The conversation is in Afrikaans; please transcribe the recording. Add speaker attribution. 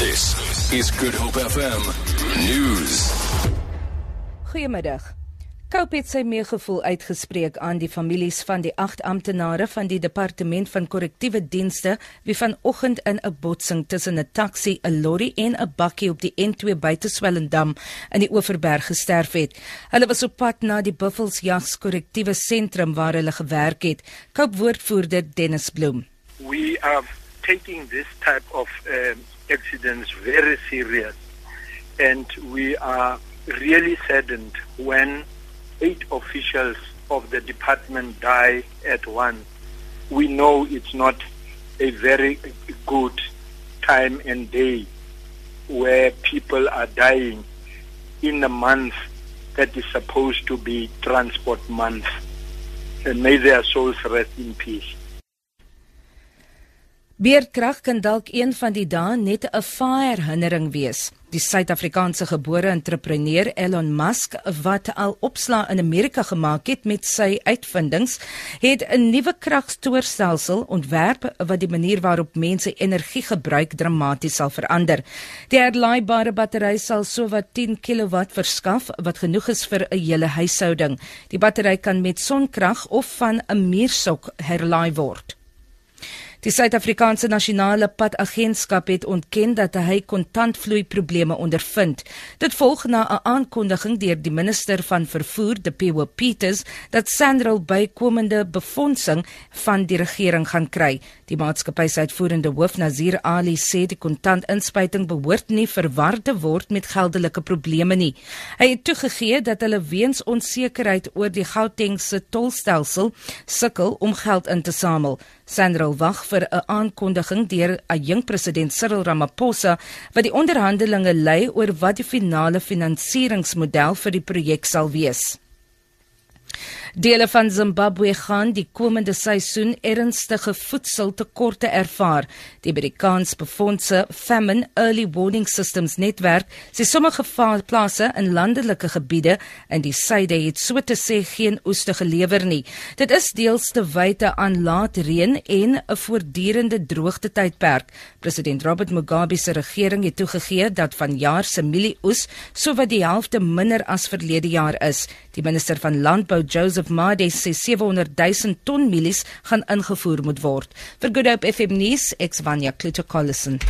Speaker 1: This is Good Hope FM News.
Speaker 2: Goeiemiddag. Cope het sy meegevoel uitgespreek aan die families van die 8 amptenare van die departement van korrektiewe dienste wie vanoggend in 'n botsing tussen 'n taxi, 'n lorry en 'n bakkie op die N2 buite Swellendam in die Oeverberg gesterf het. Hulle was op pad na die Buffelsjags korrektiewe sentrum waar hulle gewerk het. Cope woordvoerder Dennis Bloem.
Speaker 3: We are taking this type of um, accidents very serious and we are really saddened when eight officials of the department die at once. We know it's not a very good time and day where people are dying in a month that is supposed to be transport month. And may their souls rest in peace.
Speaker 2: Beerdkrag kan dalk een van die dae net 'n vaarherinnering wees. Die Suid-Afrikaanse gebore entrepreneur Elon Musk wat al opslaa in Amerika gemaak het met sy uitvindings, het 'n nuwe kragstoorstelsel ontwerp wat die manier waarop mense energie gebruik dramaties sal verander. Die herlaaibare battery sal sowat 10 kW verskaf wat genoeg is vir 'n hele huishouding. Die battery kan met sonkrag of van 'n muursok herlaai word. Die Suid-Afrikaanse Nasionale Padagentskap het ontken dat hy kontantvloei probleme ondervind. Dit volg na 'n aankondiging deur die minister van vervoer, Depewo Peters, dat Sandral bykomende befondsing van die regering gaan kry. Die maatskappy se uitvoerende hoof, Nazir Ali, sê die kontantinspuiting behoort nie verwar te word met geldelike probleme nie. Hy het toegegee dat hulle weens onsekerheid oor die Gauteng se tolstelsel sukkel om geld in te samel. Sandral wag vir 'n aankondiging deur 'n jong president Cyril Ramaphosa wat die onderhandelinge lei oor wat die finale finansieringsmodel vir die projek sal wees. Dele van Zimbabwe gaan die komende seisoen ernstige voedseltekorte ervaar. Die Amerikaans befondse Famine Early Warning Systems netwerk sê sommige plase in landelike gebiede in die suide het so te sê geen oes te gelewer nie. Dit is deels te wyte aan laat reën en 'n voortdurende droogte tydperk. President Robert Mugabe se regering het toegegee dat vanjaar se mielieoes sowat die helfte minder as verlede jaar is. Die minister van Landbou Joseph of Made sê 700 000 ton mielies gaan ingevoer moet word. Vir Good Hope FM nuus, ek's Vanya Klitschko Collison.